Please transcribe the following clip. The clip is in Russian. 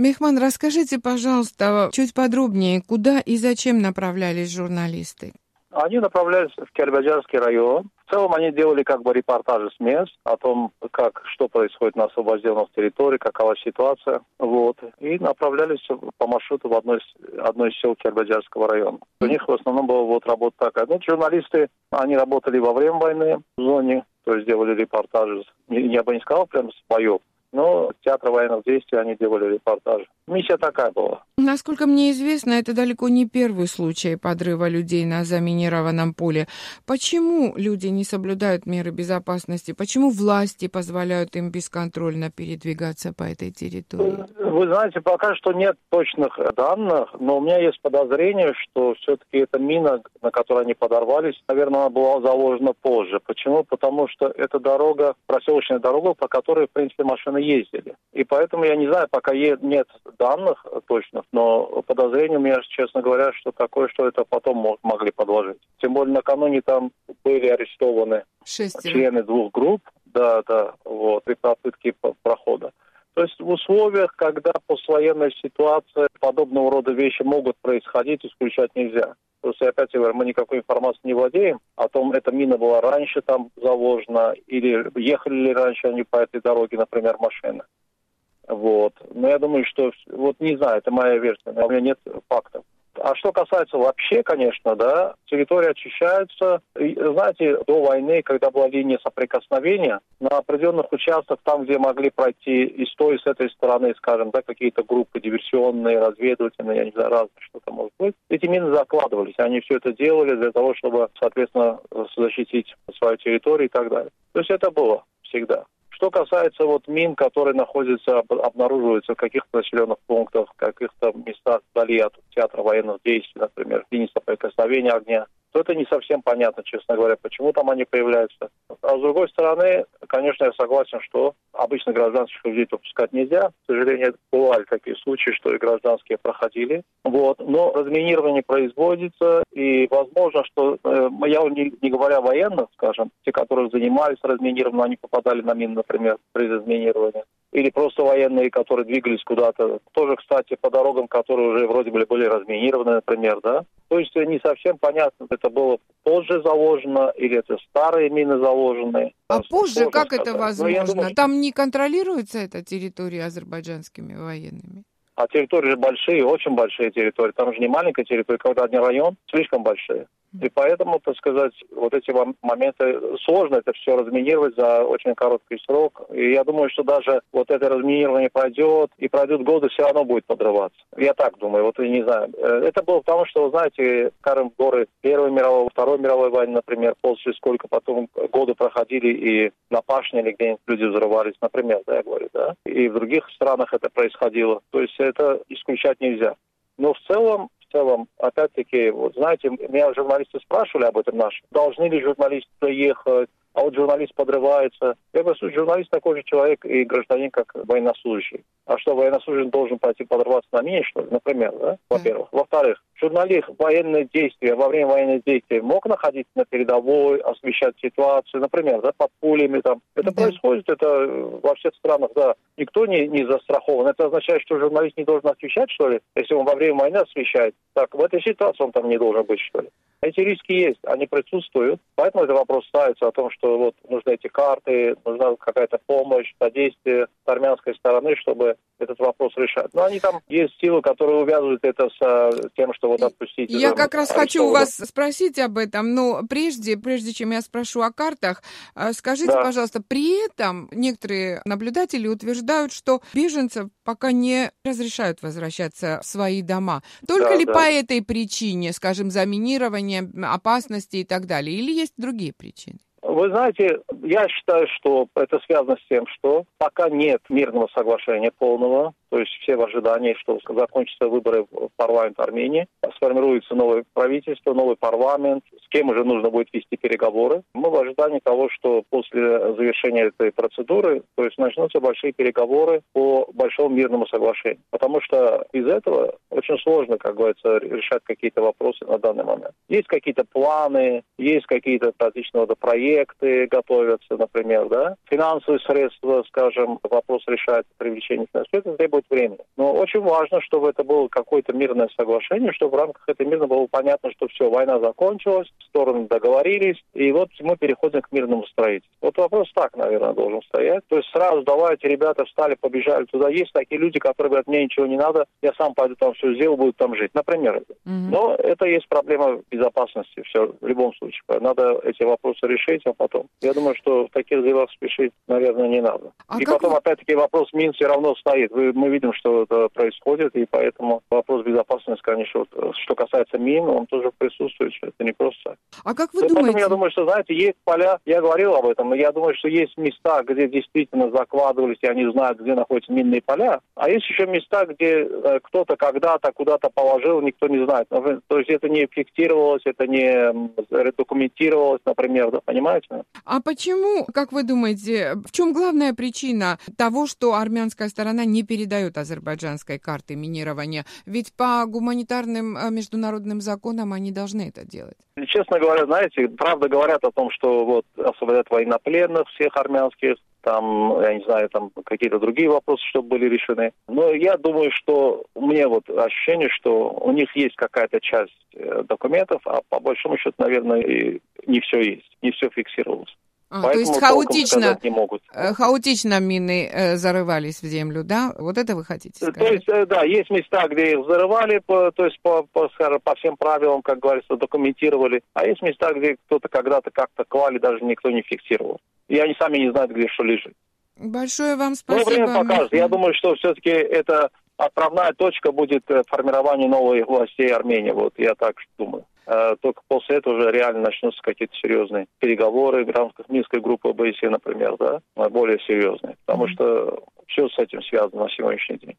Мехман, расскажите, пожалуйста, чуть подробнее, куда и зачем направлялись журналисты? Они направлялись в Кербаджарский район. В целом они делали как бы репортажи с мест о том, как, что происходит на освобожденных территориях, какова ситуация. Вот. И направлялись по маршруту в одно из, одно из сел Кербаджарского района. У них в основном была вот работа такая. Ну, журналисты, они работали во время войны в зоне, то есть делали репортажи. Я бы не сказал прям с боев, но театр военных действий они делали репортажи. Миссия такая была. Насколько мне известно, это далеко не первый случай подрыва людей на заминированном поле. Почему люди не соблюдают меры безопасности? Почему власти позволяют им бесконтрольно передвигаться по этой территории? Вы знаете, пока что нет точных данных, но у меня есть подозрение, что все-таки эта мина, на которой они подорвались, наверное, она была заложена позже. Почему? Потому что это дорога, проселочная дорога, по которой, в принципе, машины ездили. И поэтому я не знаю, пока нет данных точных, но подозрение у меня, честно говоря, что такое, что это потом могли подложить. Тем более накануне там были арестованы Шестеро. члены двух групп, да, да, вот, при попытке прохода. То есть в условиях, когда послевоенная ситуация, подобного рода вещи могут происходить, исключать нельзя. Просто опять говорю, мы никакой информации не владеем о том, эта мина была раньше там заложена, или ехали ли раньше они по этой дороге, например, машины. Вот. Но я думаю, что, вот не знаю, это моя версия, у меня нет фактов. А что касается вообще, конечно, да, территория очищается. И, знаете, до войны, когда была линия соприкосновения, на определенных участках, там, где могли пройти и с той, и с этой стороны, скажем, да, какие-то группы диверсионные, разведывательные, я не знаю, разные что-то может быть, эти мины закладывались. Они все это делали для того, чтобы, соответственно, защитить свою территорию и так далее. То есть это было всегда. Что касается вот мин, которые находятся, обнаруживаются в каких-то населенных пунктах, в каких-то местах вдали от театра военных действий, например, линии соприкосновения огня, то это не совсем понятно, честно говоря, почему там они появляются. А с другой стороны, конечно, я согласен, что обычно гражданских людей пропускать нельзя. К сожалению, бывали такие случаи, что и гражданские проходили. Вот. Но разминирование производится, и возможно, что, э, я не, не говоря военных, скажем, те, которые занимались разминированием, они попадали на мин, например, при разминировании или просто военные, которые двигались куда-то. Тоже, кстати, по дорогам, которые уже вроде бы были разминированы, например, да. То есть не совсем понятно, это было позже заложено или это старые мины заложенные. А позже как сказать. это возможно? Думаю, Там не контролируется эта территория азербайджанскими военными? А территории же большие, очень большие территории. Там же не маленькая территория, когда один район, слишком большие. И поэтому, так сказать, вот эти моменты сложно это все разминировать за очень короткий срок. И я думаю, что даже вот это разминирование пройдет, и пройдут годы, все равно будет подрываться. Я так думаю, вот я не знаю. Э, это было потому, что, знаете, скажем, горы Первой мировой, Второй мировой войны, например, после сколько потом годы проходили, и на пашне или где-нибудь люди взрывались, например, да, я говорю, да. И в других странах это происходило. То есть это исключать нельзя. Но в целом в целом, опять-таки, вот знаете, меня журналисты спрашивали об этом наши. Должны ли журналисты ехать? а вот журналист подрывается. Я говорю, журналист такой же человек и гражданин, как военнослужащий. А что, военнослужащий должен пойти подрываться на мине, что ли, например, да, во-первых. Во-вторых, журналист военные действия, во время военных действий мог находиться на передовой, освещать ситуацию, например, да, под пулями там. Это да. происходит, это во всех странах, да. Никто не, не застрахован. Это означает, что журналист не должен освещать, что ли, если он во время войны освещает. Так, в этой ситуации он там не должен быть, что ли. Эти риски есть, они присутствуют. Поэтому этот вопрос ставится о том, что вот нужны эти карты, нужна какая-то помощь, содействие с армянской стороны, чтобы этот вопрос решать. Но они там есть силы, которые увязывают это с э, тем, что вот отпустить. Я как раз хочу у вас спросить об этом, но прежде, прежде чем я спрошу о картах, э, скажите, да. пожалуйста, при этом некоторые наблюдатели утверждают, что беженцев пока не разрешают возвращаться в свои дома. Только да, ли да. по этой причине, скажем, заминирование, опасности и так далее, или есть другие причины? Вы знаете, я считаю, что это связано с тем, что пока нет мирного соглашения полного, то есть все в ожидании, что закончатся выборы в парламент Армении, сформируется новое правительство, новый парламент, с кем уже нужно будет вести переговоры. Мы в ожидании того, что после завершения этой процедуры, то есть начнутся большие переговоры по большому мирному соглашению. Потому что из этого очень сложно, как говорится, решать какие-то вопросы на данный момент. Есть какие-то планы, есть какие-то различного рода проекты, готовятся, например, да, финансовые средства, скажем, вопрос решать, привлечение все это требует времени. Но очень важно, чтобы это было какое-то мирное соглашение, чтобы в рамках этой мирно было понятно, что все, война закончилась, стороны договорились, и вот мы переходим к мирному строительству. Вот вопрос так, наверное, должен стоять. То есть сразу давайте, ребята встали, побежали туда. Есть такие люди, которые говорят, мне ничего не надо, я сам пойду там все сделаю, буду там жить. Например. Mm-hmm. Но это есть проблема безопасности все в любом случае. Надо эти вопросы решить, а потом. Я думаю, что в таких делах спешить, наверное, не надо. А и потом, вы... опять-таки, вопрос мин все равно стоит. Мы видим, что это происходит, и поэтому вопрос безопасности, конечно, вот, что касается мин, он тоже присутствует. Это не просто. А как вы и думаете? Потом, я думаю, что, знаете, есть поля, я говорил об этом, но я думаю, что есть места, где действительно закладывались, и они знают, где находятся минные поля, а есть еще места, где э, кто-то когда-то куда-то положил, никто не знает. То есть это не фиксировалось, это не документировалось, например, да, понимаете? А почему, как вы думаете, в чем главная причина того, что армянская сторона не передает азербайджанской карты минирования? Ведь по гуманитарным э, международным законам они должны это делать. Честно говоря, знаете, правда говорят о том, что вот освободят военнопленных всех армянских, там, я не знаю, там какие-то другие вопросы, чтобы были решены. Но я думаю, что у меня вот ощущение, что у них есть какая-то часть э, документов, а по большому счету, наверное, и не все есть, не все фиксировалось. А, то есть хаотично, не могут. Э, хаотично мины э, зарывались в землю, да? Вот это вы хотите сказать? То есть, э, да, есть места, где их взрывали, по, то есть по, по, скажем, по всем правилам, как говорится, документировали, а есть места, где кто-то когда-то как-то клали, даже никто не фиксировал. И они сами не знают, где что лежит. Большое вам спасибо. Ну, время покажет. Я думаю, что все-таки это отправная точка будет формирование новой властей Армении. Вот я так думаю. Э, только после этого уже реально начнутся какие-то серьезные переговоры в рамках Минской группы ОБСЕ, например, да, более серьезные. Потому что все с этим связано на сегодняшний день.